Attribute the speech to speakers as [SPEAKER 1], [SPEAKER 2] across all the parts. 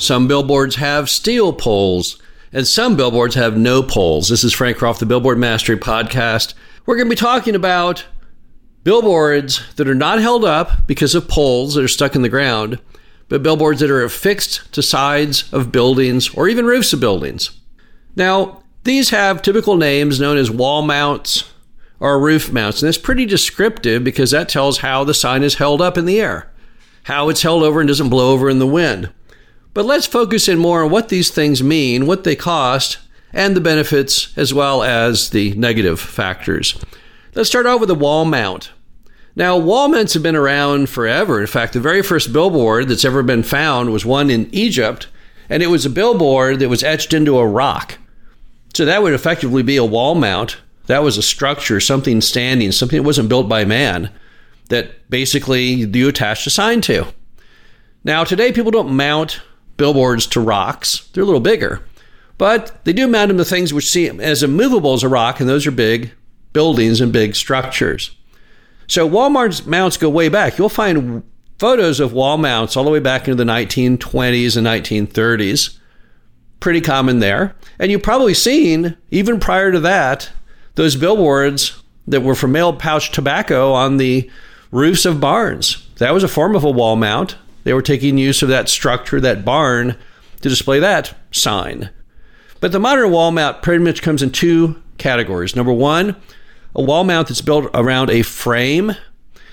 [SPEAKER 1] Some billboards have steel poles, and some billboards have no poles. This is Frank Rolfe, the Billboard Mastery Podcast. We're going to be talking about billboards that are not held up because of poles that are stuck in the ground, but billboards that are affixed to sides of buildings or even roofs of buildings. Now, these have typical names known as wall mounts or roof mounts, and that's pretty descriptive because that tells how the sign is held up in the air, how it's held over and doesn't blow over in the wind. But let's focus in more on what these things mean, what they cost, and the benefits as well as the negative factors. Let's start out with a wall mount. Now, wall mounts have been around forever. In fact, the very first billboard that's ever been found was one in Egypt, and it was a billboard that was etched into a rock. So that would effectively be a wall mount. That was a structure, something standing, something that wasn't built by man, that basically you attached a sign to. Now, today people don't mount billboards to rocks. They're a little bigger. But they do mount them to things which seem as immovable as a rock, and those are big buildings and big structures. So Walmart's mounts go way back. You'll find photos of wall mounts all the way back into the 1920s and 1930s. Pretty common there. And you've probably seen, even prior to that, those billboards that were for mail pouch tobacco on the roofs of barns. That was a form of a wall mount. They were taking use of that structure, that barn, to display that sign. But the modern wall mount pretty much comes in two categories. Number one, a wall mount that's built around a frame,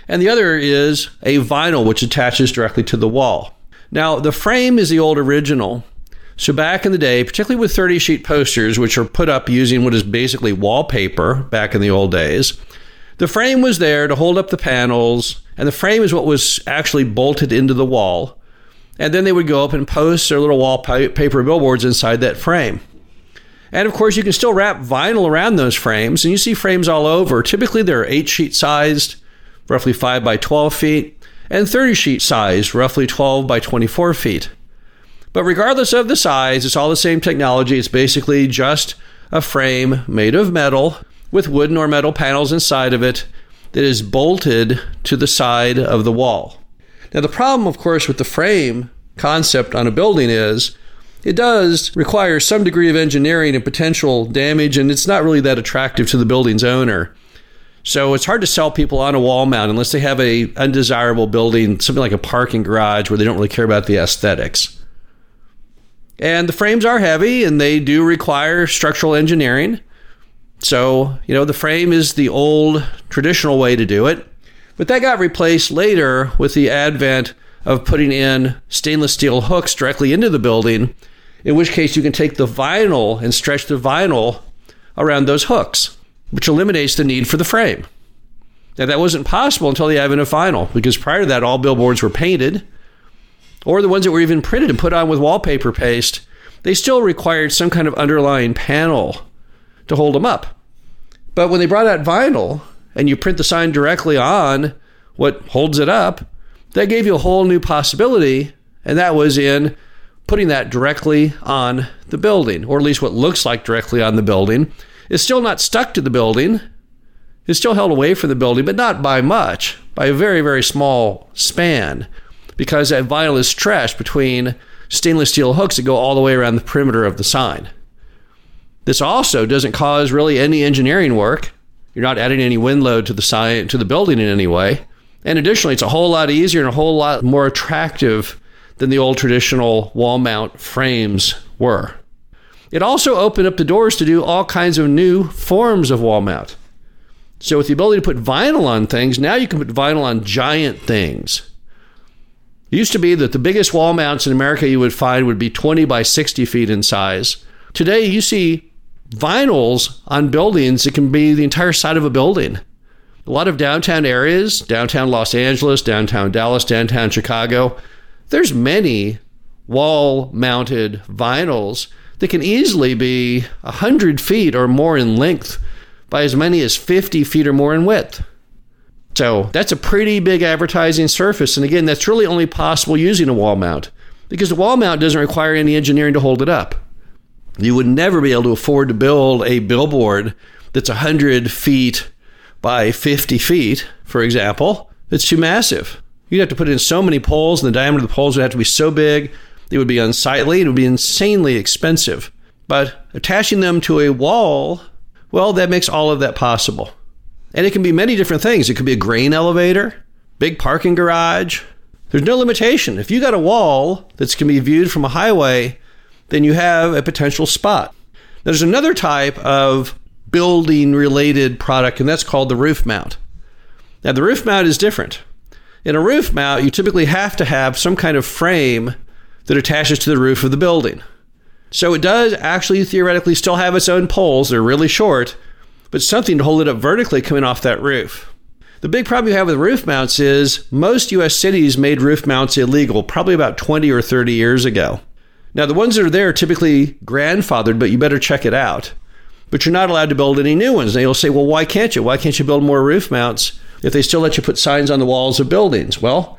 [SPEAKER 1] and the other is a vinyl which attaches directly to the wall. Now, the frame is the old original. So, back in the day, particularly with 30 sheet posters, which are put up using what is basically wallpaper back in the old days, the frame was there to hold up the panels and the frame is what was actually bolted into the wall. And then they would go up and post their little wallpaper billboards inside that frame. And of course, you can still wrap vinyl around those frames, and you see frames all over. Typically, they're eight sheet sized, roughly 5 by 12 feet, and 30 sheet sized, roughly 12 by 24 feet. But regardless of the size, it's all the same technology. It's basically just a frame made of metal with wooden or metal panels inside of it that is bolted to the side of the wall. Now, the problem, of course, with the frame concept on a building is it does require some degree of engineering and potential damage, and it's not really that attractive to the building's owner. So it's hard to sell people on a wall mount unless they have a undesirable building, something like a parking garage where they don't really care about the aesthetics. And the frames are heavy and they do require structural engineering. So, you know, the frame is the old traditional way to do it. But that got replaced later with the advent of putting in stainless steel hooks directly into the building, in which case you can take the vinyl and stretch the vinyl around those hooks, which eliminates the need for the frame. Now, that wasn't possible until the advent of vinyl, because prior to that, all billboards were painted, or the ones that were even printed and put on with wallpaper paste, they still required some kind of underlying panel to hold them up. But when they brought out vinyl and you print the sign directly on what holds it up, that gave you a whole new possibility, and that was in putting that directly on the building, or at least what looks like directly on the building. It's still not stuck to the building. It's still held away from the building, but not by much, by a very, very small span, because that vinyl is stretched between stainless steel hooks that go all the way around the perimeter of the sign. This also doesn't cause really any engineering work. You're not adding any wind load to the to the building in any way. And additionally, it's a whole lot easier and a whole lot more attractive than the old traditional wall mount frames were. It also opened up the doors to do all kinds of new forms of wall mount. So, with the ability to put vinyl on things, now you can put vinyl on giant things. It used to be that the biggest wall mounts in America you would find would be 20 by 60 feet in size. Today, you see vinyls on buildings. It can be the entire side of a building. A lot of downtown areas, downtown Los Angeles, downtown Dallas, downtown Chicago, there's many wall mounted vinyls that can easily be 100 feet or more in length by as many as 50 feet or more in width. So that's a pretty big advertising surface. And again, that's really only possible using a wall mount because the wall mount doesn't require any engineering to hold it up. You would never be able to afford to build a billboard that's 100 feet by 50 feet, for example. It's too massive. You'd have to put in so many poles, and the diameter of the poles would have to be so big, it would be unsightly, it would be insanely expensive. But attaching them to a wall, well, that makes all of that possible. And it can be many different things. It could be a grain elevator, big parking garage. There's no limitation. If you got a wall that can be viewed from a highway, then you have a potential spot. There's another type of building related product, and that's called the roof mount. Now, the roof mount is different. In a roof mount, you typically have to have some kind of frame that attaches to the roof of the building. So it does actually theoretically still have its own poles. They're really short, but something to hold it up vertically coming off that roof. The big problem you have with roof mounts is most US cities made roof mounts illegal probably about 20 or 30 years ago. Now, the ones that are there are typically grandfathered, but you better check it out. But you're not allowed to build any new ones. And you'll say, well, why can't you? Why can't you build more roof mounts if they still let you put signs on the walls of buildings? Well,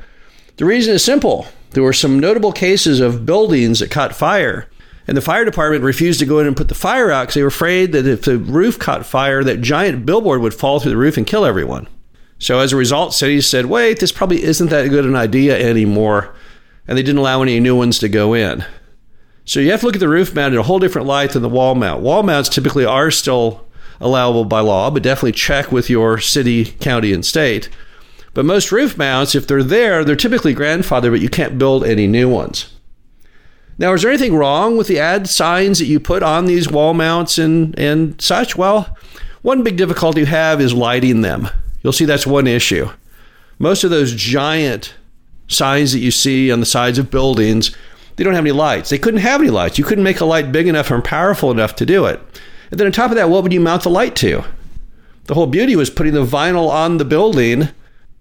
[SPEAKER 1] the reason is simple. There were some notable cases of buildings that caught fire and the fire department refused to go in and put the fire out because they were afraid that if the roof caught fire, that giant billboard would fall through the roof and kill everyone. So as a result, cities said, wait, this probably isn't that good an idea anymore. And they didn't allow any new ones to go in. So you have to look at the roof mount in a whole different light than the wall mount. Wall mounts typically are still allowable by law, but definitely check with your city, county, and state. But most roof mounts, if they're there, they're typically grandfathered, but you can't build any new ones. Now, is there anything wrong with the ad signs that you put on these wall mounts and, and such? Well, one big difficulty you have is lighting them. You'll see that's one issue. Most of those giant signs that you see on the sides of buildings, they don't have any lights. They couldn't have any lights. You couldn't make a light big enough and powerful enough to do it. And then on top of that, what would you mount the light to? The whole beauty was putting the vinyl on the building,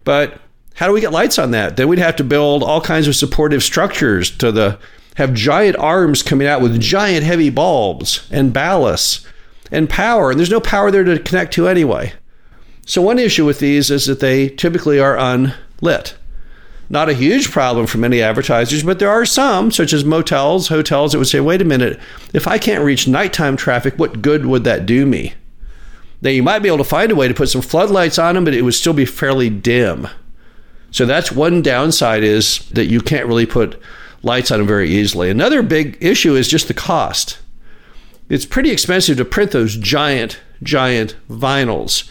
[SPEAKER 1] but how do we get lights on that? Then we'd have to build all kinds of supportive structures to the have giant arms coming out with giant heavy bulbs and ballasts and power, and there's no power there to connect to anyway. So, one issue with these is that they typically are unlit. Not a huge problem for many advertisers, but there are some, such as motels, hotels, that would say, wait a minute, if I can't reach nighttime traffic, what good would that do me? Now, you might be able to find a way to put some floodlights on them, but it would still be fairly dim. So, that's one downside is that you can't really put lights on them very easily. Another big issue is just the cost. It's pretty expensive to print those giant, giant vinyls.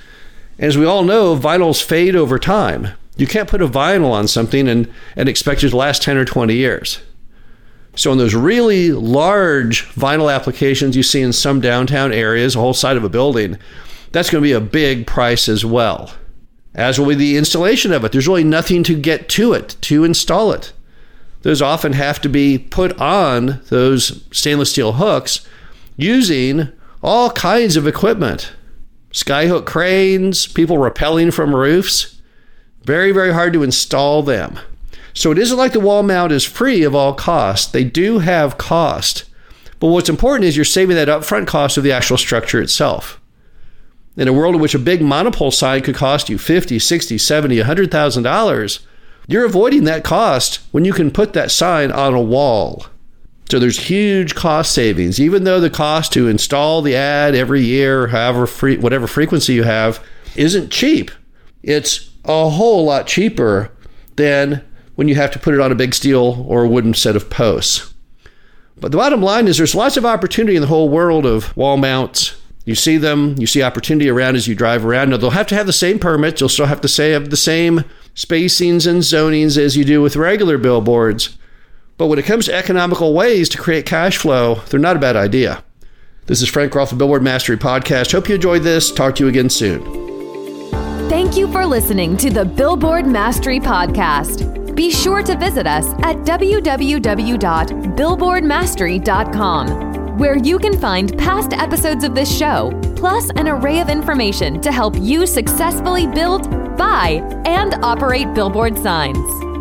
[SPEAKER 1] As we all know, vinyls fade over time. You can't put a vinyl on something and, and expect it to last 10 or 20 years. So, in those really large vinyl applications you see in some downtown areas, a whole side of a building, that's going to be a big price as well. As will be the installation of it. There's really nothing to get to it to install it those often have to be put on those stainless steel hooks using all kinds of equipment skyhook cranes, people rappelling from roofs. Very, very hard to install them. So it isn't like the wall mount is free of all cost. They do have cost. But what's important is you're saving that upfront cost of the actual structure itself. In a world in which a big monopole sign could cost you 50, 60, 70, $100,000, you're avoiding that cost when you can put that sign on a wall. So there's huge cost savings, even though the cost to install the ad every year, however free, whatever frequency you have, isn't cheap. It's a whole lot cheaper than when you have to put it on a big steel or a wooden set of posts. But the bottom line is there's lots of opportunity in the whole world of wall mounts. You see them, you see opportunity around as you drive around. Now they'll have to have the same permits, you'll still have to say have the same spacings and zonings as you do with regular billboards. But when it comes to economical ways to create cash flow, they're not a bad idea. This is Frank Rolfe, the Billboard Mastery Podcast. Hope you enjoyed this. Talk to you again soon.
[SPEAKER 2] Thank you for listening to the Billboard Mastery Podcast. Be sure to visit us at www.billboardmastery.com, where you can find past episodes of this show, plus an array of information to help you successfully build buy, and operate billboard signs.